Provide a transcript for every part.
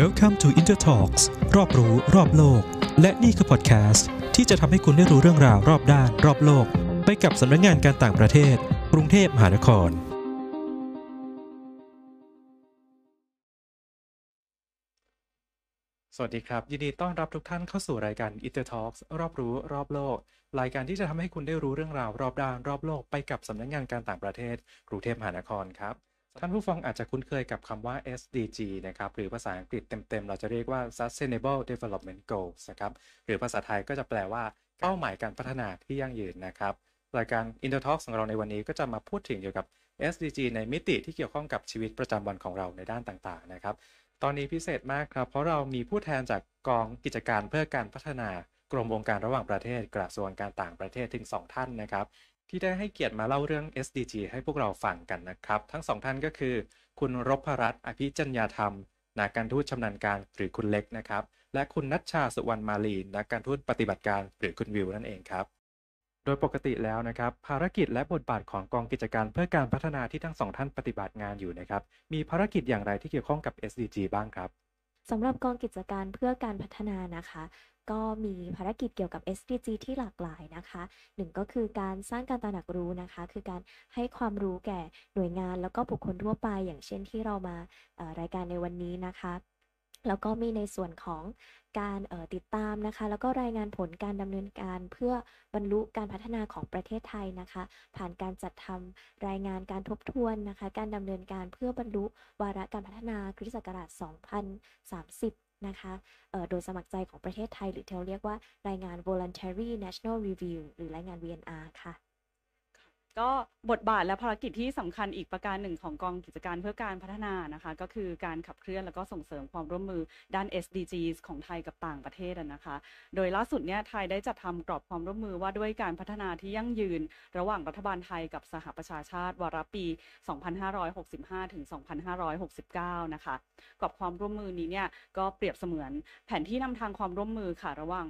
Welcome to Intertalks รอบรู้รอบโลก และนี่คือพอดแคสต์ที่จะทำให้คุณได้รู้เรื่องราวรอบด้าน รอบโลก ไปกับสำนักงงานการต่างประเทศ กรุงเทพมหานคร สวัสดีครับ ยินดีต้อนรับทุกท่านเข้าสู่รายการ Intertalks รอบรู้รอบโลก รายการที่จะทำให้คุณได้รู้เรื่องราวรอบด้าน รอบโลกไปกับสำนักงงานการต่างประเทศ กรุงเทพมหานครครับ ท่านผู้ฟังอาจจะคุ้นเคยกับคำว่า SDG นะครับ หรือภาษาอังกฤษเต็ม ๆ เราจะเรียกว่า Sustainable Development Goals นะครับ หรือภาษาไทยก็จะแปลว่า เป้าหมายการพัฒนาที่ยั่งยืนนะครับ รายการ Intertalk ของเราในวันนี้ก็จะมาพูดถึงเกี่ยวกับ SDG ในมิติที่เกี่ยวข้องกับชีวิตประจำวันของเราในด้านต่างๆ นะครับ ตอนนี้พิเศษมากครับ เพราะเรามีผู้แทนจากกองกิจการเพื่อการพัฒนากรมองค์การระหว่างประเทศกระทรวงการต่างประเทศถึง 2 ท่านนะครับ ที่ได้ให้เกียรติมาเล่าเรื่อง SDG ให้พวกเราฟังกันนะครับ ทั้งสองท่านก็คือ คุณรพรัตน์อภิจัญญาธรรม นักการทูตชำนาญการหรือคุณเล็กนะครับ และคุณนัชชาสุวรรณมาลีนักการทูตปฏิบัติการหรือคุณวิวนั่นเองครับ โดยปกติแล้วนะครับ ภารกิจและบทบาทของกองกิจการเพื่อการพัฒนาที่ทั้งสองท่านปฏิบัติงานอยู่นะครับ มีภารกิจอย่างไรที่เกี่ยวข้องกับ SDG บ้างครับสำหรับกองกิจการเพื่อการพัฒนานะคะ ก็มีภารกิจเกี่ยวกับ SDG ที่หลากหลายนะคะหนึ่งก็คือการสร้างการตระหนักรู้นะคะ คือการให้ความรู้แก่หน่วยงานแล้วก็บุคคลทั่วไป อย่างเช่นที่เรามารายการในวันนี้นะคะแล้วก็มีในส่วนของการออติดตามนะคะ แล้วก็รายงานผลการดำเนินการเพื่อบรรลุการพัฒนาของประเทศไทยนะคะ ผ่านการจัดทำรายงานการทบทวนนะคะ การดำเนินการเพื่อบรรลุวาระการพัฒนาคริสตศักราช 2030 นะคะโดยสมัครใจของประเทศไทย หรือที่เราเรียกว่า รายงาน voluntary national review หรือรายงาน VNR ค่ะ ก็บทบาทและภารกิจที่สำคัญอีกประการหนึ่งของกองกิจการเพื่อการพัฒนานะคะ ก็คือการขับเคลื่อนแล้วก็ส่งเสริมความร่วมมือด้าน SDGs ของไทยกับต่างประเทศนะคะ โดยล่าสุดเนี่ยไทยได้จัดทำกรอบความร่วมมือว่าด้วยการพัฒนาที่ยั่งยืน ระหว่างรัฐบาลไทยกับสหประชาชาติวาระปี 2565 ถึง 2569 นะคะกรอบความร่วมมือนี้เนี่ยก็เปรียบเสมือนแผนที่นำทางความร่วมมือค่ะระหว่าง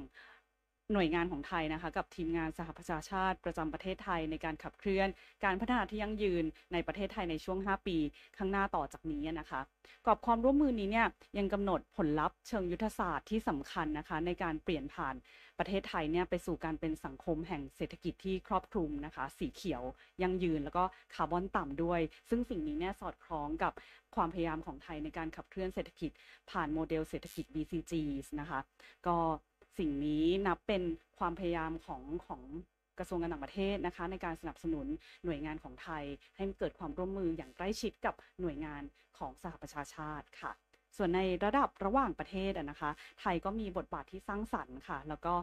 หน่วยงานของไทยนะคะ กับทีมงานสหประชาชาติประจำประเทศไทยในการขับเคลื่อน การพัฒนาที่ยั่งยืนในประเทศไทยในช่วง 5 ปี ข้างหน้าต่อจากนี้นะคะกรอบความร่วมมือนี้เนี่ยยังกำหนดผลลัพธ์เชิงยุทธศาสตร์ที่สำคัญนะคะ ในการเปลี่ยนผ่านประเทศไทยเนี่ยไปสู่การเป็นสังคมแห่งเศรษฐกิจที่ครอบคลุมนะคะ สีเขียวยั่งยืนแล้วก็คาร์บอนต่ำด้วย ซึ่งสิ่งนี้เนี่ยสอดคล้องกับความพยายามของไทยในการขับเคลื่อนเศรษฐกิจ ผ่านโมเดลเศรษฐกิจ BCG นะคะ ก็ สิ่งนี้นับเป็นความพยายามของของกระทรวงการต่างประเทศนะคะในการสนับสนุนหน่วยงานของไทย ให้เกิดความร่วมมืออย่างใกล้ชิดกับหน่วยงานของสหประชาชาติค่ะ ส่วนในระดับระหว่างประเทศอะนะคะ ไทยก็มีบทบาทที่สร้างสรรค์ค่ะ แล้วก็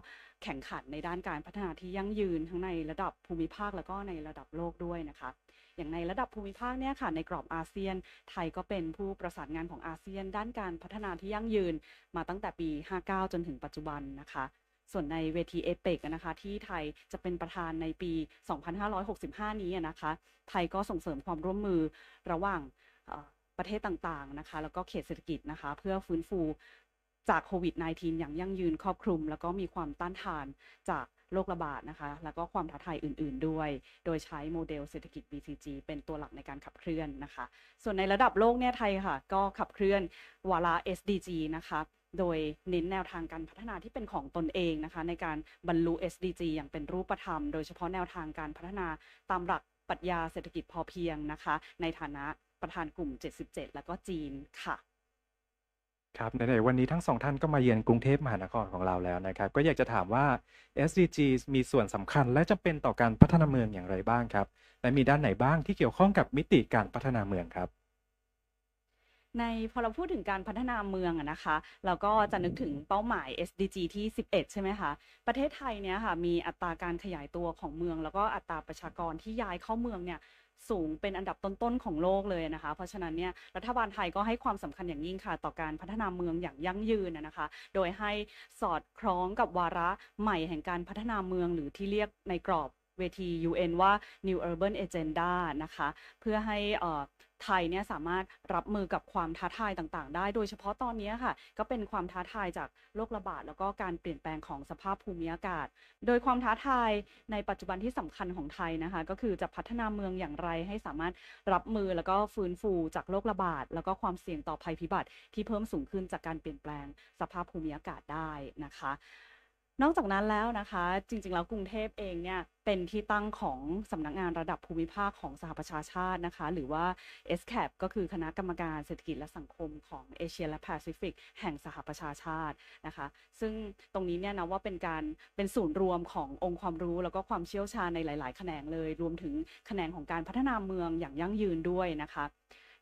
แข่งขันในด้านการพัฒนาที่ยั่งยืนทั้งในระดับภูมิภาคแล้วก็ในระดับโลกด้วยนะคะ อย่างในระดับภูมิภาคเนี่ยค่ะ ในกรอบอาเซียน ไทยก็เป็นผู้ประสานงานของอาเซียน ด้านการพัฒนาที่ยั่งยืน มาตั้งแต่ปี 59 จนถึงปัจจุบันนะคะส่วนในเวทีเอเปกนะคะที่ไทยจะเป็นประธานในปี 2565 นี้นะคะ ไทยก็ส่งเสริมความร่วมมือระหว่าง ประเทศต่างๆนะคะ แล้วก็เขตเศรษฐกิจนะคะ เพื่อฟื้นฟูจากโควิด -19 อย่างยั่งยืนครอบคลุม แล้วก็มีความต้านทานจากโรคระบาดนะคะ แล้วก็ความท้าทายอื่น ๆ ด้วย โดยใช้โมเดลเศรษฐกิจ BCG เป็นตัวหลักในการขับเคลื่อนนะคะ ส่วนในระดับโลกเนี่ยไทยค่ะ ก็ขับเคลื่อนวาระ SDG นะคะโดยเน้นแนวทางการพัฒนาที่เป็นของตนเองนะคะ ในการบรรลุ SDG อย่างเป็นรูปธรรม โดยเฉพาะแนวทางการพัฒนาตามหลักปรัชญาเศรษฐกิจพอเพียงนะคะ ในฐานะ ประธานกลุ่ม 77 แล้วก็จีนค่ะ ครับในวันนี้ทั้งสองท่านก็มาเยือนกรุงเทพมหานครของเราแล้วนะครับ ก็อยากจะถามว่า SDG มีส่วนสำคัญและจำเป็นต่อการพัฒนาเมืองอย่างไรบ้างครับ และมีด้านไหนบ้างที่เกี่ยวข้องกับมิติการพัฒนาเมืองครับในพอเราพูดถึงการพัฒนาเมืองอะนะคะ เราก็จะนึกถึงเป้าหมาย SDG ที่ 11 ใช่ไหมคะ ประเทศไทยเนี่ยค่ะมีอัตราการขยายตัวของเมือง แล้วก็อัตราประชากรที่ย้ายเข้าเมืองเนี่ย สูงเป็นอันดับต้นๆของโลกเลยนะคะ เพราะฉะนั้นเนี่ยรัฐบาลไทยก็ให้ความสำคัญอย่างยิ่งค่ะ ต่อการพัฒนาเมืองอย่างยั่งยืนนะคะ โดยให้สอดคล้องกับวาระใหม่แห่งการพัฒนาเมืองหรือที่เรียกในกรอบเวที UN ว่า New Urban Agenda นะคะ เพื่อให้อ่อ ไทยเนี่ยสามารถรับมือกับความท้าทายต่างๆ ได้ โดยเฉพาะตอนนี้ค่ะ ก็เป็นความท้าทายจากโรคระบาดแล้วก็การเปลี่ยนแปลงของสภาพภูมิอากาศ โดยความท้าทายในปัจจุบันที่สำคัญของไทยนะคะ ก็คือจะพัฒนาเมืองอย่างไรให้สามารถรับมือแล้วก็ฟื้นฟูจากโรคระบาด แล้วก็ความเสี่ยงต่อภัยพิบัติ ที่เพิ่มสูงขึ้นจากการเปลี่ยนแปลงสภาพภูมิอากาศได้นะคะ นอกจากนั้นแล้วนะคะ จริงๆ แล้วกรุงเทพเองเนี่ยเป็นที่ตั้งของสำนักงานระดับภูมิภาคของสหประชาชาตินะคะ หรือว่า SCAP ก็คือคณะกรรมการเศรษฐกิจและสังคมของเอเชียและแปซิฟิกแห่งสหประชาชาตินะคะ ซึ่งตรงนี้เนี่ยนะว่าเป็นการเป็นศูนย์รวมขององค์ความรู้แล้วก็ความเชี่ยวชาญในหลาย ๆ แขนงเลย รวมถึงแขนงของการพัฒนาเมืองอย่างยั่งยืนด้วยนะคะ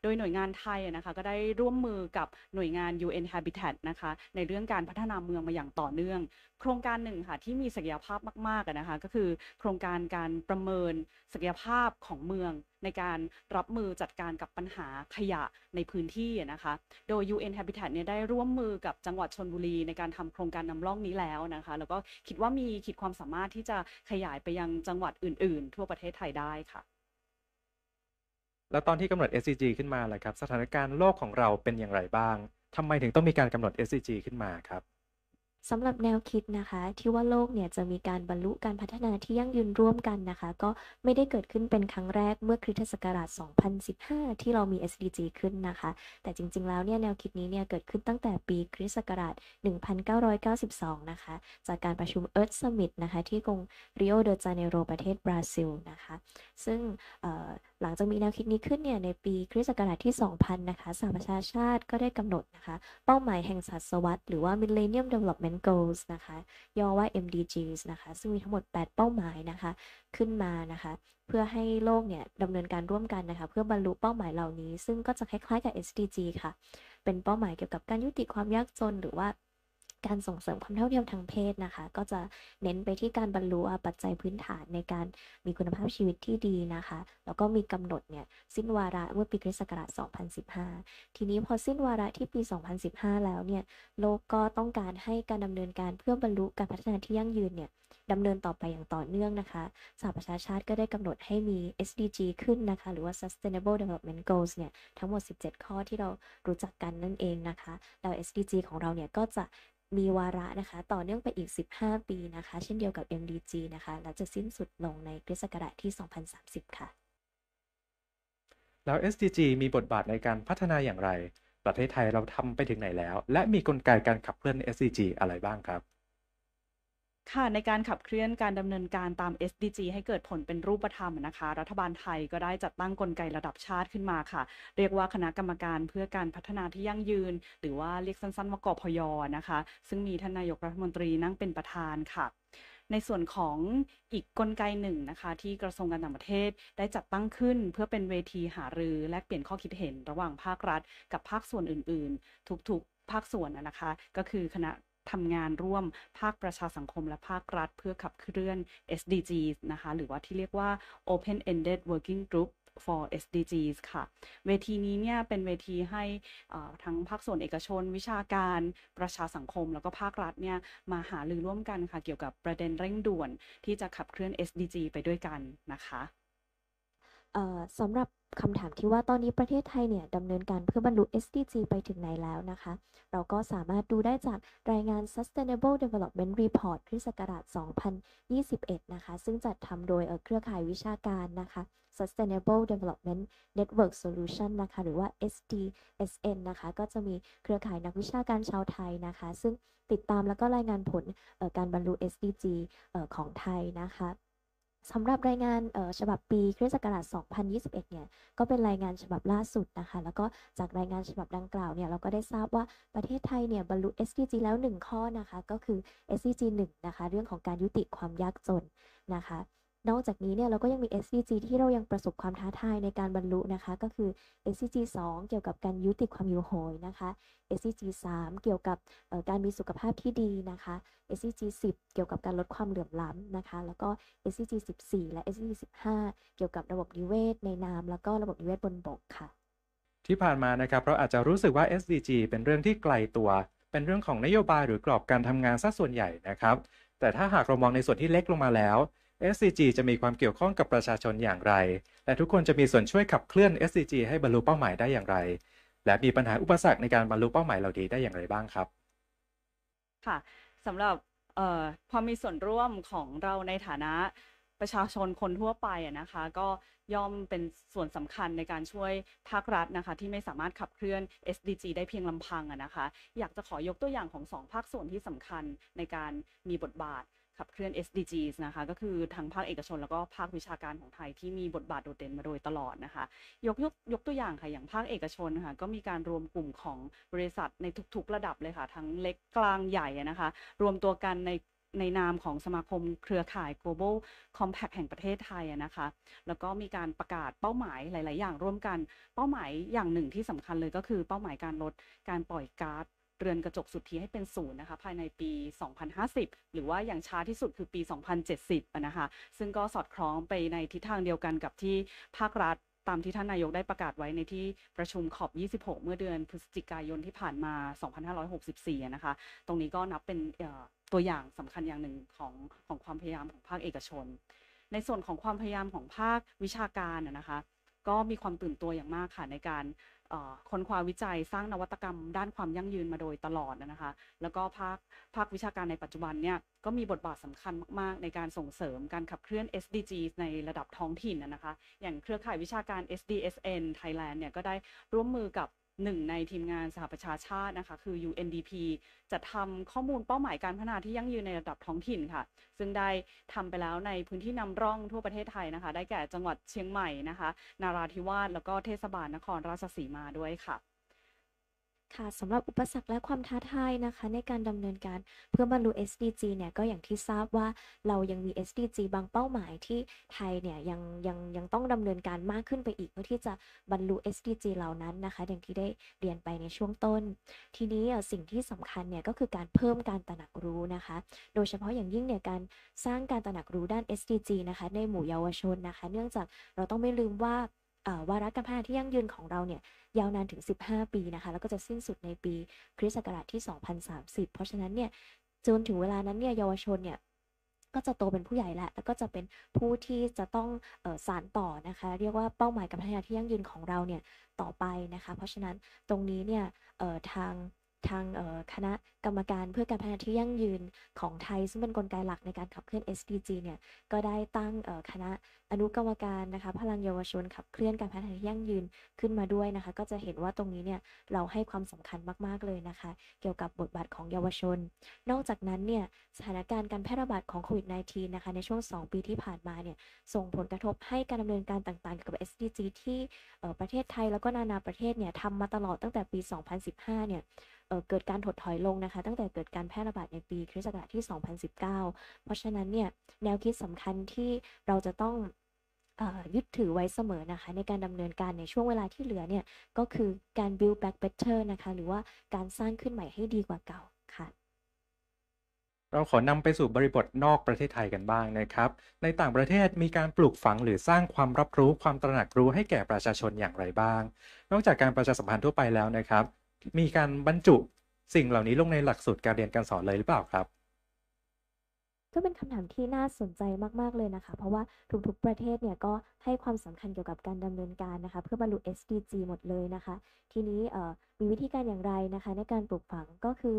โดยหน่วยงานไทยนะคะก็ได้ร่วมมือกับหน่วยงาน UN Habitat นะคะในเรื่องการพัฒนาเมืองมาอย่างต่อเนื่อง โครงการหนึ่งค่ะที่มีศักยภาพมากๆนะคะก็คือโครงการการประเมินศักยภาพของเมืองในการรับมือจัดการกับปัญหาขยะในพื้นที่นะคะ โดย UN Habitat เนี่ยได้ร่วมมือกับจังหวัดชนบุรี ในการทำโครงการนำร่องนี้แล้วนะคะ แล้วก็คิดว่ามีขีดความสามารถที่จะขยายไปยังจังหวัดอื่น ๆ ทั่วประเทศไทยได้ค่ะ แล้วตอนที่กำหนด SDG ขึ้นมาล่ะครับ สถานการณ์โลกของเราเป็นอย่างไรบ้างทำไมถึงต้องมีการกำหนด SDG ขึ้นมาครับสำหรับแนวคิดนะคะ ที่ว่าโลกเนี่ยจะมีการบรรลุการพัฒนาที่ยั่งยืนร่วมกันนะคะ ก็ไม่ได้เกิดขึ้นเป็นครั้งแรกเมื่อคริสตศักราช 2015 ที่เรามี SDG ขึ้นนะคะ แต่จริง ๆ แล้วเนี่ยแนวคิดนี้เนี่ยเกิดขึ้นตั้งแต่ปีคริสตศักราช 1992 นะคะ จากการประชุม Earth Summit นะคะ ที่กรุงริโอเดจาเนโรประเทศบราซิลนะคะ ซึ่ง หลังจากมีแนวคิดนี้ขึ้นเนี่ยในปีคริสต์ศักราชที่ 2000 นะคะสหประชาชาติก็ได้กำหนดนะคะ เป้าหมายแห่งศตวรรษหรือว่า Millennium Development Goals นะคะ ย่อว่า MDGs นะคะ ซึ่งมีทั้งหมด 8 เป้าหมายนะคะ ขึ้นมานะคะ เพื่อให้โลกเนี่ยดำเนินการร่วมกันนะคะ เพื่อบรรลุเป้าหมายเหล่านี้ ซึ่งก็จะคล้ายๆกับ SDG ค่ะ เป็นเป้าหมายเกี่ยวกับการยุติความยากจนหรือว่า การส่งเสริมความเท่าเทียมทางเพศนะคะ ก็จะเน้นไปที่การบรรลุปัจจัยพื้นฐานในการมีคุณภาพชีวิตที่ดีนะคะ แล้วก็มีกำหนดเนี่ยสิ้นวาระเมื่อปีคริสต์ศักราช 2015 ทีนี้พอสิ้นวาระที่ปี 2015 แล้วเนี่ยโลกก็ต้องการให้การดำเนินการเพื่อบรรลุการพัฒนาที่ยั่งยืนเนี่ยดำเนินต่อไปอย่างต่อเนื่องนะคะสหประชาชาติก็ได้กำหนดให้มี SDG ขึ้นนะคะ หรือว่า Sustainable Development Goals เนี่ย ทั้งหมด 17 ข้อที่เรารู้จักกันนั่นเองนะคะ แล้ว SDG ของเราเนี่ย ก็จะ มีวาระนะคะ ต่อเนื่องไปอีก 15 ปีนะคะ เช่นเดียวกับ MDG นะคะ และจะสิ้นสุดลงในคริสตศักราชที่ 2030 ค่ะ แล้ว SDG มีบทบาทในการพัฒนาอย่างไร ประเทศไทยเราทำไปถึงไหนแล้ว และมีกลไกการขับเคลื่อน SDG อะไรบ้างครับ ค่ะในการขับเคลื่อนการดำเนินการตาม SDG ให้เกิดผลเป็นรูปธรรมนะคะ รัฐบาลไทยก็ได้จัดตั้งกลไกระดับชาติขึ้นมาค่ะ เรียกว่าคณะกรรมการเพื่อการพัฒนาที่ยั่งยืน หรือว่าเรียกสั้นๆว่ากพยนะคะ ซึ่งมีท่านนายกรัฐมนตรีนั่งเป็นประธานค่ะในส่วนของอีกกลไกหนึ่งนะคะ ที่กระทรวงการต่างประเทศได้จัดตั้งขึ้น เพื่อเป็นเวทีหารือแลกเปลี่ยนข้อคิดเห็น ระหว่างภาครัฐ กับภาคส่วนอื่น ๆ ทุกๆ ภาคส่วนนะนะคะ ก็คือคณะ ทำงานร่วมภาคประชาสังคมและภาครัฐ เพื่อขับเคลื่อน SDGs นะคะ หรือว่าที่เรียกว่า Open Ended Working Group for SDGs ค่ะ เวทีนี้เนี่ยเป็นเวทีให้ทั้งภาคส่วนเอกชน วิชาการประชาสังคม แล้วก็ภาครัฐเนี่ยมาหารือร่วมกันค่ะ เกี่ยวกับประเด็นเร่งด่วนที่จะขับเคลื่อน SDG ไปด้วยกันนะคะสำหรับ คำถามที่ว่าตอนนี้ประเทศไทยเนี่ยดำเนินการเพื่อบรรลุ SDG ไปถึงไหนแล้วนะคะ เราก็สามารถดูได้จากรายงาน Sustainable Development Report คริสศักราช 2021 นะคะ ซึ่งจัดทำโดยเครือข่ายวิชาการนะคะ Sustainable Development Network Solution นะคะ หรือว่า SDSN นะคะ ก็จะมีเครือข่ายนักวิชาการชาวไทยนะคะ ซึ่งติดตามแล้วก็รายงานผลการบรรลุ SDG ของไทยนะคะ สำหรับรายงานฉบับปีคริสต์ศักราช 2021 เนี่ย ก็เป็นรายงานฉบับล่าสุดนะคะ แล้วก็จากรายงานฉบับดังกล่าวเนี่ย เราก็ได้ทราบว่าประเทศไทยเนี่ยบรรลุ SDG แล้ว 1 ข้อนะคะ ก็คือ SDG 1 นะคะ เรื่องของการยุติความยากจนนะคะ นอกจากนี้เนี่ยเราก็ยังมี SDG ที่เรายังประสบความท้าทายในการบรรลุนะคะ ก็คือ SDG 2 เกี่ยวกับการยุติความหิวโหยนะคะ SDG 3 เกี่ยวกับการมีสุขภาพที่ดีนะคะ SDG 10 เกี่ยวกับการลดความเหลื่อมล้ำนะคะ แล้วก็ SDG 14 และ SDG 15 เกี่ยวกับระบบนิเวศในน้ำแล้วก็ระบบนิเวศบนบกค่ะ ที่ผ่านมานะครับเราอาจจะรู้สึกว่า SDG เป็นเรื่องที่ไกลตัว เป็นเรื่องของนโยบายหรือกรอบการทำงานซะส่วนใหญ่นะครับ แต่ถ้าหากเรามองในส่วนที่เล็กลงมาแล้ว SDG จะมีความเกี่ยวข้องกับประชาชนอย่างไร และทุกคนจะมีส่วนช่วยขับเคลื่อน SDG ให้บรรลุเป้าหมายได้อย่างไร และมีปัญหาอุปสรรคในการบรรลุเป้าหมายเหล่านี้ได้อย่างไรบ้างครับ ค่ะสำหรับความมีส่วนร่วมของเราในฐานะประชาชนคนทั่วไปอะนะคะ ก็ย่อมเป็นส่วนสำคัญในการช่วยภาครัฐนะคะ ที่ไม่สามารถขับเคลื่อน SDG ได้เพียงลำพังอะนะคะ อยากจะขอยกตัวอย่างของสองภาคส่วนที่สำคัญในการมีบทบาท ขับเคลื่อน SDGs นะคะ ก็คือทั้งภาคเอกชนแล้วก็ภาควิชาการของไทยที่มีบทบาทโดดเด่นมาโดยตลอดนะคะ ยกยกยกตัวอย่างค่ะ อย่างภาคเอกชนค่ะก็มีการรวมกลุ่มของบริษัทในทุกๆระดับเลยค่ะ ทั้งเล็กกลางใหญ่นะคะ รวมตัวกันในในนามของสมาคมเครือข่าย Global Compact แห่งประเทศไทยนะคะ แล้วก็มีการประกาศเป้าหมายหลาย ๆ อย่างร่วมกัน เป้าหมายอย่างหนึ่งที่สำคัญเลยก็คือเป้าหมายการลดการปล่อยก๊าซ เรือนกระจกสุทธิให้เป็นศูนย์นะคะภายในปี 2050 หรือว่าอย่างช้าที่สุดคือปี 2070นะคะซึ่งก็สอดคล้องไปในทิศทางเดียวกันกับที่ภาครัฐตามที่ท่านนายกได้ประกาศไว้ในที่ประชุมขอบ 26 เมื่อเดือนพฤศจิกายนที่ผ่านมา 2564 นะคะ ตรงนี้ก็นับเป็นตัวอย่างสำคัญอย่างหนึ่งของของความพยายามของภาคเอกชน ในส่วนของความพยายามของภาควิชาการนะคะ ก็มีความตื่นตัวอย่างมากค่ะในการ ค้นคว้าวิจัยสร้างนวัตกรรมด้านความยั่งยืนมาโดยตลอดนะคะ แล้วก็ภาคภาควิชาการในปัจจุบันเนี่ยก็มีบทบาทสำคัญมาก ๆ ในการส่งเสริมการขับเคลื่อน SDGs ในระดับท้องถิ่นนะนะคะ อย่างเครือข่ายวิชาการ SDSN Thailand เนี่ยก็ได้ร่วมมือกับ หนึ่งในทีมงานสหประชาชาตินะคะ คือ UNDP จะทำข้อมูลเป้าหมายการพัฒนาที่ยั่งยืนในระดับท้องถิ่นค่ะ ซึ่งได้ทำไปแล้วในพื้นที่นำร่องทั่วประเทศไทยนะคะ ได้แก่จังหวัดเชียงใหม่นะคะ นาราธิวาสแล้วก็เทศบาลนครราชสีมาด้วยค่ะ ค่ะสำหรับอุปสรรคและความท้าทายนะคะ ในการดำเนินการเพื่อบรรลุ SDG เนี่ยก็อย่างที่ทราบว่าเรายังมี SDG บางเป้าหมายที่ไทยเนี่ยยังยังยังต้องดำเนินการมากขึ้นไปอีกเพื่อที่จะบรรลุ SDG เหล่านั้นนะคะ อย่างที่ได้เรียนไปในช่วงต้น ทีนี้สิ่งที่สำคัญเนี่ยก็คือการเพิ่มการตระหนักรู้นะคะ โดยเฉพาะอย่างยิ่งเนี่ยการสร้างการตระหนักรู้ด้าน SDG นะคะในหมู่เยาวชนนะคะ เนื่องจากเราต้องไม่ลืมว่า วาระการพัฒนาที่ยั่งยืนของเราเนี่ยยาวนานถึง 15 ปีนะคะ แล้วก็จะสิ้นสุดในปีคริสต์ศักราชที่ 2030 เพราะฉะนั้นเนี่ยจนถึงเวลานั้นเนี่ยเยาวชนเนี่ยก็จะโตเป็นผู้ใหญ่แล้วแล้วก็จะเป็นผู้ที่จะต้องออสานต่อนะคะ เรียกว่าเป้าหมายการพัฒนาที่ยั่งยืนของเราเนี่ยต่อไปนะคะ เพราะฉะนั้นตรงนี้เนี่ยทาง ทางคณะกรรมการเพื่อการพัฒนาที่ยั่งยืนของไทย ซึ่งเป็นกลไกหลักในการขับเคลื่อน SDG เนี่ยก็ได้ตั้งคณะอนุกรรมการนะคะพลังเยาวชนขับเคลื่อนการพัฒนาที่ยั่งยืนขึ้นมาด้วยนะคะ ก็จะเห็นว่าตรงนี้เนี่ยเราให้ความสำคัญมากๆเลยนะคะ เกี่ยวกับบทบาทของเยาวชน นอกจากนั้นเนี่ยสถานการณ์การแพร่ระบาดของโควิด -19 นะคะในช่วง 2 ปีที่ผ่านมาเนี่ยส่งผลกระทบให้การดำเนินการต่างๆเกี่ยวกับ SDG ที่ประเทศไทยแล้วก็นานาประเทศเนี่ยทำมาตลอดตั้งแต่ปี 2015 เนี่ยเเกิดการถดถอยลงนะคะ ตั้งแต่เกิดการแพร่ระบาดในปีคริสต์ศักราชที่ 2019 เพราะฉะนั้นเนี่ยแนวคิดสำคัญที่เราจะต้องยึดถือไว้เสมอนะคะ ในการดำเนินการในช่วงเวลาที่เหลือเนี่ย ก็คือการ build back better นะคะ หรือว่าการสร้างขึ้นใหม่ให้ดีกว่าเก่าค่ะ เราขอนำไปสู่บริบทนอกประเทศไทยกันบ้างนะครับ ในต่างประเทศมีการปลูกฝังหรือสร้างความรับรู้ความตระหนักรู้ให้แก่ประชาชนอย่างไรบ้าง นอกจากการประชาสัมพันธ์ทั่วไปแล้วนะครับ มีการบรรจุสิ่งเหล่านี้ลงในหลักสูตรการเรียนการสอนเลยหรือเปล่าครับ ก็เป็นคำถามที่น่าสนใจมาก ๆ เลยนะคะ เพราะว่าทุกๆ ประเทศเนี่ยก็ให้ความสำคัญเกี่ยวกับการดำเนินการนะคะ เพื่อบรรลุ SDG หมดเลยนะคะ ทีนี้มีวิธีการอย่างไรนะคะ ในการปลูกฝังก็คือ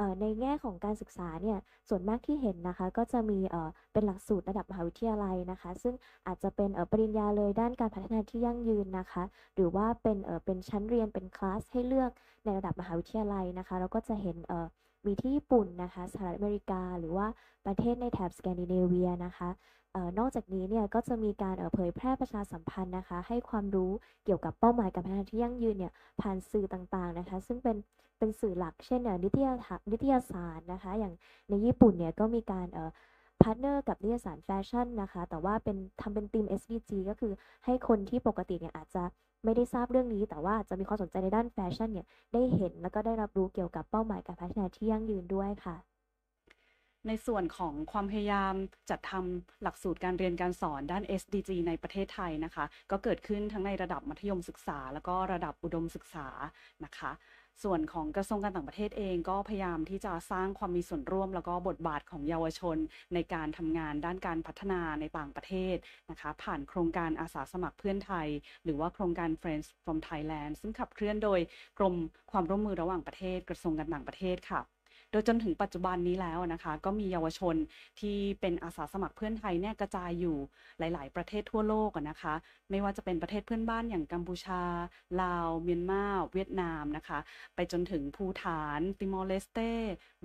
ออในแง่ของการศึกษาเนี่ยส่วนมากที่เห็นนะคะ ก็จะมีเเป็นหลักสูตรระดับมหาวิทยาลัยนะคะ ซึ่งอาจจะเป็นปริญญาเลยด้านการพัฒนาที่ยั่งยืนนะคะ หรือว่าเป็นเเป็นชั้นเรียนเป็นคลาสให้เลือกในระดับมหาวิทยาลัยนะคะแล้วก็จะเห็น มีที่ญี่ปุ่นนะคะสหรัฐอเมริกา หรือว่าประเทศในแถบสแกนดิเนเวียนะคะออนอกจากนี้เนี่ยก็จะมีการเเผยแพร่ประชาสัมพันธ์นะคะ ให้ความรู้เกี่ยวกับเป้าหมายการพัฒนาที่ยั่งยืนเนี่ยผ่านสื่อต่างๆนะคะ ซึ่งเป็นเป็นสื่อหลักเช่นเอ่อนิตยสารนิตยสารนะคะ อย่างในญี่ปุ่นเนี่ยก็มีการ partner กับนิตยสารแฟชั่นนะคะ แต่ว่าเป็นทำเป็นทีม SDG ก็คือให้คนที่ปกติเนี่ยอาจจะ ไม่ได้ทราบเรื่องนี้ แต่ว่าจะมีความสนใจในด้านแฟชั่นเนี่ยได้เห็นแล้วก็ได้รับรู้เกี่ยวกับเป้าหมายการพัฒนาที่ยั่งยืนด้วยค่ะ ในส่วนของความพยายามจัดทำหลักสูตรการเรียนการสอนด้าน SDG ในประเทศไทยนะคะ ก็เกิดขึ้นทั้งในระดับมัธยมศึกษา แล้วก็ระดับอุดมศึกษานะคะ ส่วนของกระทรวงการต่างประเทศเองก็พยายามที่จะสร้างความมีส่วนร่วม แล้วก็บทบาทของเยาวชน ในการทำงานด้านการพัฒนาในต่างประเทศนะคะผ่านโครงการอาสาสมัครเพื่อนไทย หรือว่าโครงการ Friends from Thailand ซึ่งขับเคลื่อนโดยกรมความร่วมมือระหว่างประเทศกระทรวงการต่างประเทศค่ะ โดยจนถึงปัจจุบันนี้แล้วนะคะ ก็มีเยาวชนที่เป็นอาสาสมัครเพื่อนไทยเนี่ยกระจายอยู่หลาย ๆ ประเทศทั่วโลกนะคะ ไม่ว่าจะเป็นประเทศเพื่อนบ้านอย่างกัมพูชา ลาว เมียนมา เวียดนามนะคะ ไปจนถึงภูฐาน ติมอร์เลสเต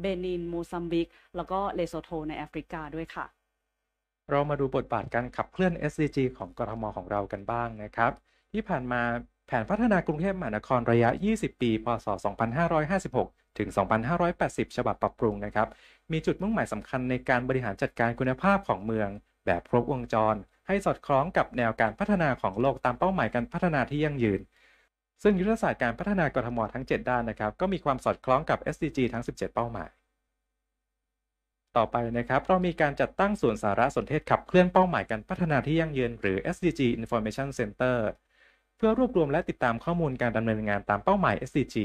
เบนิน โมซัมบิก แล้วก็เลโซโทในแอฟริกาด้วยค่ะ เรามาดูบทบาทการขับเคลื่อน SDG ของกทมของเรากันบ้างนะครับ ที่ผ่านมาแผนพัฒนากรุงเทพมหานครระยะ 20 ปี พศ 2556 ถึง 2580 ฉบับปรับปรุงนะครับ มีจุดมุ่งหมายสำคัญในการบริหารจัดการคุณภาพของเมือง แบบครบวงจร ให้สอดคล้องกับแนวการพัฒนาของโลกตามเป้าหมายการพัฒนาที่ยั่งยืน ซึ่งยุทธศาสตร์การพัฒนากรทมทั้ง 7 ด้านนะครับ ก็มีความสอดคล้องกับ SDG ทั้ง 17 เป้าหมาย ต่อไปนะครับ เรามีการจัดตั้งศูนย์สารสนเทศขับเคลื่อนเป้าหมายการพัฒนาที่ยั่งยืน หรือ SDG Information Center เพื่อรวบรวมและติดตามข้อมูลการดำเนินงานตามเป้าหมาย SDG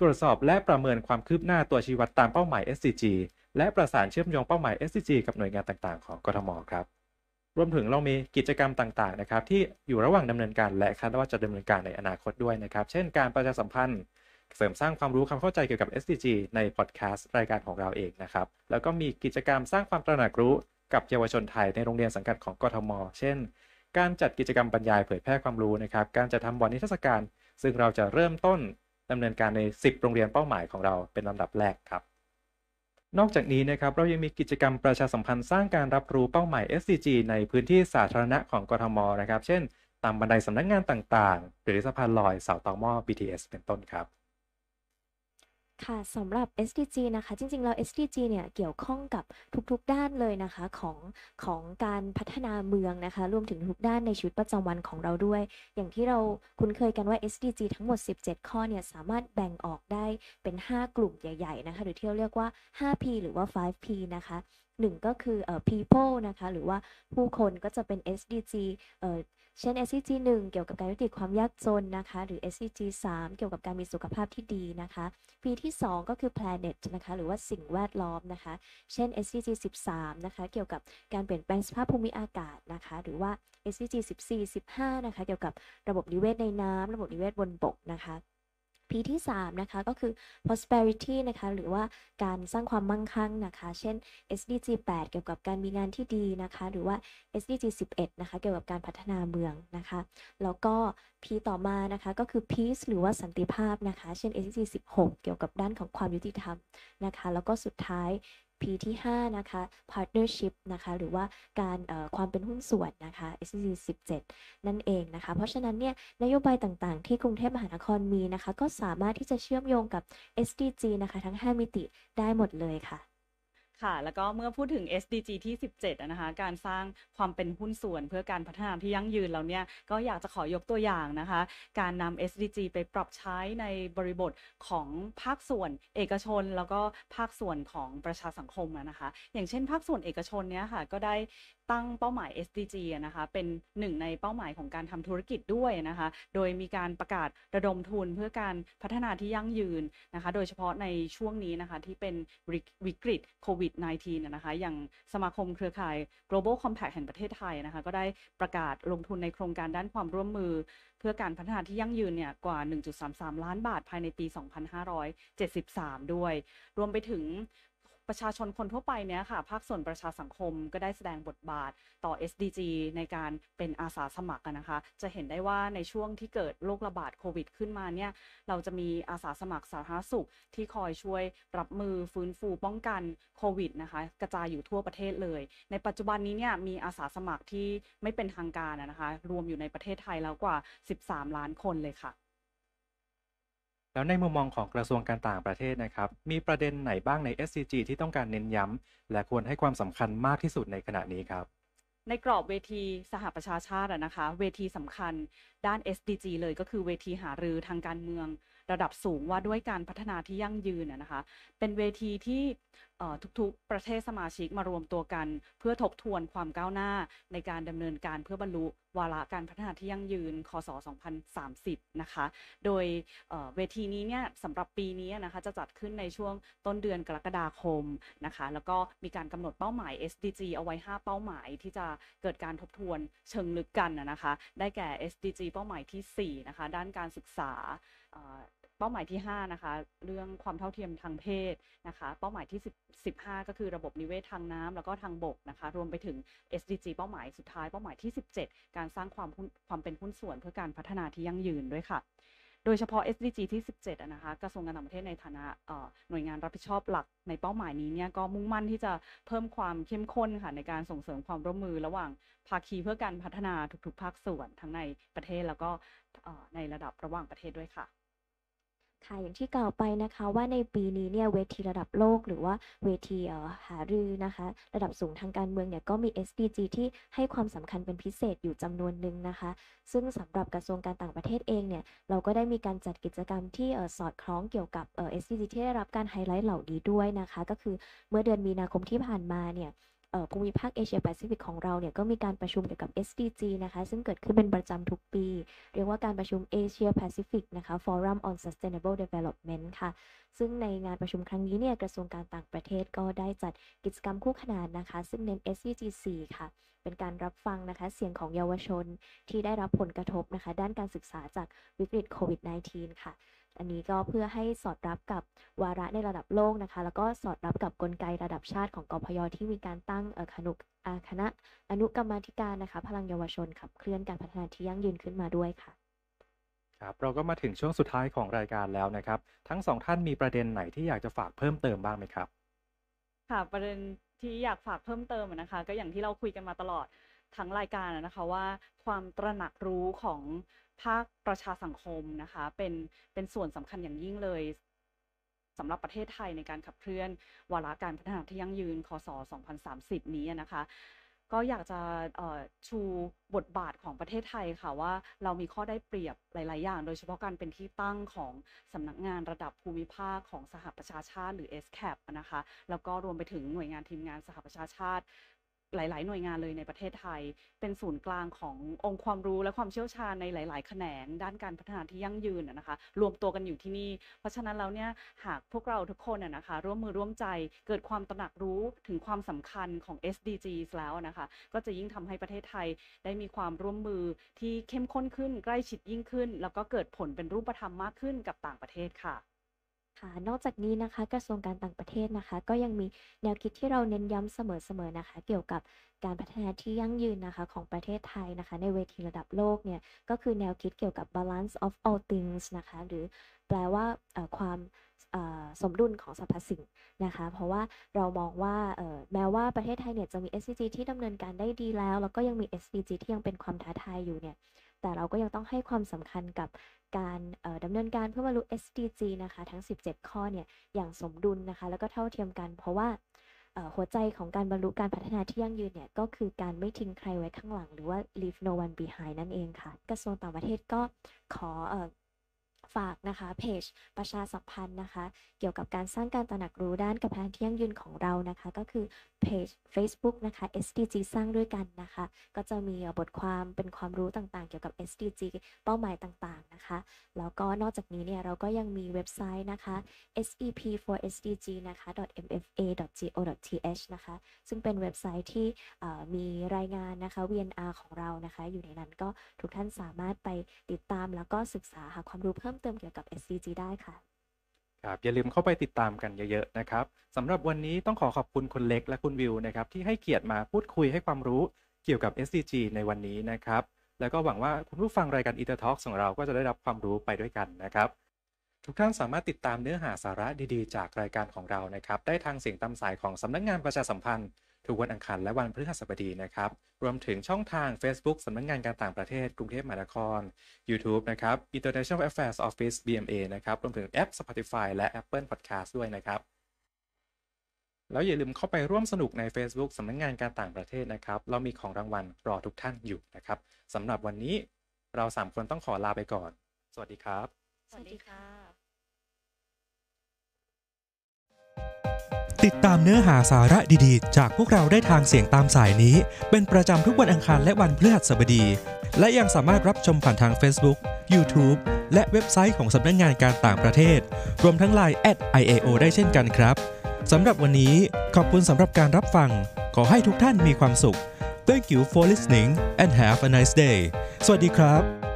ตรวจสอบและประเมินความคืบหน้าตัวชี้วัดตามเป้าหมาย SDG และประสานเชื่อมโยงเป้าหมาย SDG กับหน่วยงานต่างๆ ของกทมครับรวมถึงเรามีกิจกรรมต่างๆนะครับที่อยู่ระหว่างดำเนินการและคาดว่าจะดำเนินการในอนาคตด้วยนะครับเช่นการประชาสัมพันธ์ เสริมสร้างความรู้ความเข้าใจเกี่ยวกับ SDG ในพอดแคสต์รายการของเราเองนะครับแล้วก็มีกิจกรรมสร้างความตระหนักรู้กับเยาวชนไทยในโรงเรียนสังกัดของกทม เช่น การจัดกิจกรรมบรรยายเผยแพร่ความรู้นะครับการจะทำบอร์ดนิทรรศการ ซึ่งเราจะเริ่มต้น ดำเนินการใน 10 โรงเรียนเป้าหมายของเราเป็นลำดับแรกครับ นอกจากนี้นะครับเรายังมีกิจกรรมประชาสัมพันธ์สร้างการรับรู้เป้าหมาย SDG ในพื้นที่สาธารณะของกทมนะครับ เช่น ตามบันไดสำนักงานต่างๆ หรือสะพานลอยเสาต่อหม้อ BTS เป็นต้นครับ ค่ะสำหรับ SDG นะคะ จริงๆ แล้ว SDG เนี่ยเกี่ยวข้องกับทุกๆด้านเลยนะคะของของการพัฒนาเมืองนะคะ รวมถึงทุกด้านในชีวิตประจำวันของเราด้วย อย่างที่เราคุ้นเคยกันว่า SDG ทั้งหมด 17 ข้อเนี่ยสามารถแบ่งออกได้เป็น 5 กลุ่มใหญ่ ๆ นะคะ หรือที่เราเรียกว่า 5P หรือว่า 5P นะคะหนึ่งก็คือเอ่อ people นะคะ หรือว่าผู้คนก็จะเป็น SDG เอ่อ เช่น SCG 1 เกี่ยวกับการยุติความยากจนนะคะ หรือ SCG 3 เกี่ยวกับการมีสุขภาพที่ดีนะคะ P ที่ 2 ก็คือ planet นะคะ หรือว่าสิ่งแวดล้อมนะคะ เช่น SCG 13 นะคะ เกี่ยวกับการเปลี่ยนแปลงสภาพภูมิอากาศนะคะ หรือว่า SCG 14 15 นะคะ เกี่ยวกับระบบนิเวศในน้ำระบบนิเวศบนบกนะคะ P ที่ 3 นะคะ ก็คือ prosperity นะคะ หรือว่าการสร้างความมั่งคั่งนะคะ เช่น SDG 8 เกี่ยวกับการมีงานที่ดีนะคะ หรือว่า SDG 11 นะคะ เกี่ยวกับการพัฒนาเมืองนะคะ แล้วก็ P ต่อมานะคะ ก็คือ peace หรือว่าสันติภาพนะคะ เช่น SDG 16 เกี่ยวกับด้านของความยุติธรรมนะคะ แล้วก็สุดท้าย P ที่ 5 นะคะ partnership นะคะ หรือว่าการความเป็นหุ้นส่วนนะคะ SDG 17 นั่นเองนะคะ เพราะฉะนั้นเนี่ยนโยบายต่างๆ ที่กรุงเทพมหานครมีนะคะ ก็สามารถที่จะเชื่อมโยงกับ SDG นะคะ ทั้ง 5 มิติได้หมดเลยค่ะ ค่ะ แล้วก็เมื่อพูดถึง SDG ที่ 17 นะคะ การสร้างความเป็นหุ้นส่วนเพื่อการพัฒนาที่ยั่งยืนเราเนี่ย ก็อยากจะขอยกตัวอย่างนะคะ การนำ SDG ไปปรับใช้ในบริบทของภาคส่วนเอกชน แล้วก็ภาคส่วนของประชาสังคมนะคะ อย่างเช่น ภาคส่วนเอกชนเนี่ยค่ะ ก็ได้ตั้งเป้าหมาย SDG อะนะคะเป็นหนึ่งในเป้าหมายของการทำธุรกิจด้วยนะคะ โดยมีการประกาศระดมทุนเพื่อการพัฒนาที่ยั่งยืนนะคะ โดยเฉพาะในช่วงนี้นะคะที่เป็นวิกฤตโควิด -19 นะคะ อย่างสมาคมเครือข่าย Global Compact แห่งประเทศไทยนะคะ ก็ได้ประกาศลงทุนในโครงการด้านความร่วมมือ เพื่อการพัฒนาที่ยั่งยืนเนี่ยกว่า 1.33 ล้านบาทภายในปี 2573 ด้วย รวมไปถึง ประชาชนคนทั่วไปเนี่ยค่ะ ภาคส่วนประชาสังคมก็ได้แสดงบทบาทต่อ SDG ในการเป็นอาสาสมัครนะคะ จะเห็นได้ว่าในช่วงที่เกิดโรคระบาดโควิดขึ้นมาเนี่ย เราจะมีอาสาสมัครสาธารณสุขที่คอยช่วยรับมือฟื้นฟูป้องกันโควิดนะคะ กระจายอยู่ทั่วประเทศเลย ในปัจจุบันนี้เนี่ยมีอาสาสมัครที่ไม่เป็นทางการนะคะ รวมอยู่ในประเทศไทยแล้วกว่า 13 ล้านคนเลยค่ะ แล้วในมุมมองของกระทรวงการต่างประเทศนะครับ มีประเด็นไหนบ้างใน SCG ที่ต้องการเน้นย้ำ และควรให้ความสำคัญมากที่สุดในขณะนี้ครับ ในกรอบเวทีสหประชาชาติอะนะคะ เวทีสำคัญด้าน SDG เลยก็คือเวทีหารือทางการเมือง ระดับสูงว่าด้วยการพัฒนาที่ยั่งยืนอะนะคะ เป็นเวทีที่ ทุกๆ ประเทศสมาชิกมารวมตัวกัน เพื่อทบทวนความก้าวหน้าในการดำเนินการเพื่อบรรลุวาระการพัฒนาที่ยั่งยืน คศ 2030 นะคะ โดยเวทีนี้เนี่ยสำหรับปีนี้นะคะจะจัดขึ้นในช่วงต้นเดือนกรกฎาคมนะคะ แล้วก็มีการกำหนดเป้าหมาย SDG เอาไว้ 5 เป้าหมายที่จะเกิดการทบทวนเชิงลึกกันนะคะ ได้แก่ SDG เป้าหมายทีสี่4 นะคะ ด้านการศึกษา เป้าหมายที่ 5 นะคะ เรื่องความเท่าเทียมทางเพศนะคะ เป้าหมายที่10 15 ก็คือระบบนิเวศทางน้ำแล้วก็ทางบกนะคะ รวมไปถึง SDG เป้าหมายสุดท้ายเป้าหมายที่ 17 การสร้างความความเป็นหุ้นส่วนเพื่อการพัฒนาที่ยั่งยืนด้วยค่ะโดยเฉพาะ SDG ที่ 17นะคะ กระทรวงการต่างประเทศในฐานะหน่วยงานรับผิดชอบหลักในเป้าหมายนี้เนี่ยก็มุ่งมั่นที่จะเพิ่มความเข้มข้นค่ะในการส่งเสริมความร่วมมือระหว่างภาคีเพื่อการพัฒนาทุกๆ ภาคส่วนทั้งในประเทศแล้วก็ในระดับระหว่างประเทศด้วยค่ะ ค่ะอย่างที่กล่าวไปนะคะว่าในปีนี้เนี่ยเวทีระดับโลกหรือว่าเวทีหารือนะคะ ระดับสูงทางการเมืองเนี่ยก็มี SDG ที่ให้ความสำคัญเป็นพิเศษอยู่จำนวนหนึ่งนะคะ ซึ่งสำหรับกระทรวงการต่างประเทศเองเนี่ยเราก็ได้มีการจัดกิจกรรมที่อสอดคล้องเกี่ยวกับเอ่อ SDG ที่ได้รับการไฮไลท์เหล่านี้ด้วยนะคะ ก็คือเมื่อเดือนมีนาคมที่ผ่านมาเนี่ย ภูมิภาคเอเชียแปซิฟิกของเราเนี่ยก็มีการประชุมเกี่ยวกับ SDG นะคะ ซึ่งเกิดขึ้นเป็นประจำทุกปี เรียกว่าการประชุม Asia Pacific นะคะ Forum on Sustainable Development ค่ะ ซึ่งในงานประชุมครั้งนี้เนี่ยกระทรวงการต่างประเทศก็ได้จัดกิจกรรมคู่ขนานนะคะ ซึ่งเน้น SDG 4ค่ะ เป็นการรับฟังนะคะเสียงของเยาวชนที่ได้รับผลกระทบนะคะ ด้านการศึกษาจากวิกฤตโควิด -19 ค่ะ อันนี้ก็เพื่อให้สอดรับกับวาระในระดับโลกนะคะ แล้วก็สอดรับกับกลไกระดับชาติของกพยที่มีการตั้งเอ่อคณะอ่าคณะอนุกรรมาธิการนะคะ พลังเยาวชนขับเคลื่อนการพัฒนาที่ยั่งยืนขึ้นมาด้วยค่ะครับเราก็มาถึงช่วงสุดท้ายของรายการแล้วนะครับ ทั้งสองท่านมีประเด็นไหนที่อยากจะฝากเพิ่มเติมบ้างไหมครับ ค่ะประเด็นที่อยากฝากเพิ่มเติมอะนะคะ ก็อย่างที่เราคุยกันมาตลอดทั้งรายการอะนะคะว่าความตระหนักรู้ของ ภาคประชาสังคมนะคะ เป็นเป็นส่วนสำคัญอย่างยิ่งเลยสำหรับประเทศไทยในการขับเคลื่อนวาระการพัฒนาที่ยั่งยืน คศ 2030 นี้นะคะ ก็อยากจะชูบทบาทของประเทศไทยค่ะว่าเรามีข้อได้เปรียบหลาย ๆ อย่าง โดยเฉพาะการเป็นที่ตั้งของสำนักงานระดับภูมิภาคของสหประชาชาติหรือ SCAP นะคะ แล้วก็รวมไปถึงหน่วยงานทีมงานสหประชาชาติ หลาย ๆ หน่วยงานเลยในประเทศไทย เป็นศูนย์กลางขององค์ความรู้และความเชี่ยวชาญในหลาย ๆ แขนง ด้านการพัฒนาที่ยั่งยืนนะคะ รวมตัวกันอยู่ที่นี่ เพราะฉะนั้นแล้วเนี่ยหากพวกเราทุกคนนะคะ ร่วมมือร่วมใจเกิดความตระหนักรู้ถึงความสำคัญของ SDGs แล้วนะคะ ก็จะยิ่งทำให้ประเทศไทยได้มีความร่วมมือที่เข้มข้นขึ้นใกล้ชิดยิ่งขึ้น แล้วก็เกิดผลเป็นรูปธรรมมากขึ้นกับต่างประเทศค่ะ ค่ะนอกจากนี้นะคะกระทรวงการต่างประเทศนะคะ ก็ยังมีแนวคิดที่เราเน้นย้ำเสมอๆนะคะ เกี่ยวกับการพัฒนาที่ยั่งยืนนะคะของประเทศไทยนะคะ ในเวทีระดับโลกเนี่ยก็คือแนวคิดเกี่ยวกับ balance of all things นะคะหรือแปลว่าความสมดุลของสรรพสิ่งนะคะ เพราะว่าเรามองว่าแม้ว่าประเทศไทยเนี่ยจะมี SDG ที่ดำเนินการได้ดีแล้ว แล้วก็ยังมี SDG ที่ยังเป็นความท้าทายอยู่เนี่ยแต่เราก็ยังต้องให้ความสำคัญกับ การเอ่อดำเนินการเพื่อบรรลุ SDG นะคะ ทั้ง 17 ข้อเนี่ยอย่างสมดุลนะคะ แล้วก็เท่าเทียมกัน เพราะว่าหัวใจของการบรรลุการพัฒนาที่ยั่งยืนเนี่ยก็คือการไม่ทิ้งใครไว้ข้างหลัง หรือว่า leave no one behind นั่นเองค่ะ กระทรวงต่างประเทศก็ขออ ฝากนะคะเพจประชาสัมพันธ์นะคะ เกี่ยวกับการสร้างการตระหนักรู้ด้านการพัฒนที่ยั่งยืนของเรานะคะ ก็คือเพจ Facebook นะคะ SDG สร้างด้วยกันนะคะ ก็จะมีบทความเป็นความรู้ต่างๆ เกี่ยวกับ SDG เป้าหมายต่างๆนะคะ แล้วก็นอกจากนี้เนี่ยเราก็ยังมีเว็บไซต์นะคะ sep for sdg นะคะ mfa.go.th นะคะ ซึ่งเป็นเว็บไซต์ที่มีรายงานนะคะ VNR ของเรานะคะ อยู่ในนั้นก็ทุกท่านสามารถไปติดตามแล้วก็ศึกษาหาความรู้เพิ่มเติมเกี่ยวกับ SDG ได้ค่ะครับอย่าลืมเข้าไปติดตามกันเยอะๆนะครับสำหรับวันนี้ต้องขอขอบคุณคุณเล็กและคุณวิวนะครับที่ให้เกียรติมาพูดคุยให้ความรู้เกี่ยวกับ SDG ในวันนี้นะครับ แล้วก็หวังว่าคุณผู้ฟังรายการ e t e r Talk ของเราก็จะได้รับความรู้ไปด้วยกันนะครับ ทุกท่านสามารถติดตามเนื้อหาสาระดีๆ จากรายการของเรานะครับ ได้ทางเสียงตามสายของสำนักงานประชาสัมพันธ์ ทุกวันอังคารและวันพฤหัสบดีนะครับ รวมถึงช่องทาง Facebook สำนักงานการต่างประเทศกรุงเทพมหานคร YouTube นะครับ International Affairs Office BMA นะครับ รวมถึงแอป Spotify และ Apple Podcast ด้วยนะครับ แล้วอย่าลืมเข้าไปร่วมสนุกใน Facebook สำนักงานการต่างประเทศนะครับ เรามีของรางวัลรอทุกท่านอยู่นะครับสำหรับวันนี้เราสามคนต้องขอลาไปก่อน สวัสดีครับ สวัสดีค่ะ ติดตามเนื้อหาสาระดีๆ จากพวกเราได้ทางเสียงตามสายนี้ เป็นประจำทุกวันอังคารและวันพฤหัสบดี และยังสามารถรับชมผ่านทาง Facebook, YouTube และเว็บไซต์ของสำนักงงานการต่างประเทศ รวมทั้ง Line at IAO ได้เช่นกันครับสำหรับวันนี้ขอบคุณสำหรับการรับฟัง ขอให้ทุกท่านมีความสุข Thank you for listening and have a nice day สวัสดีครับ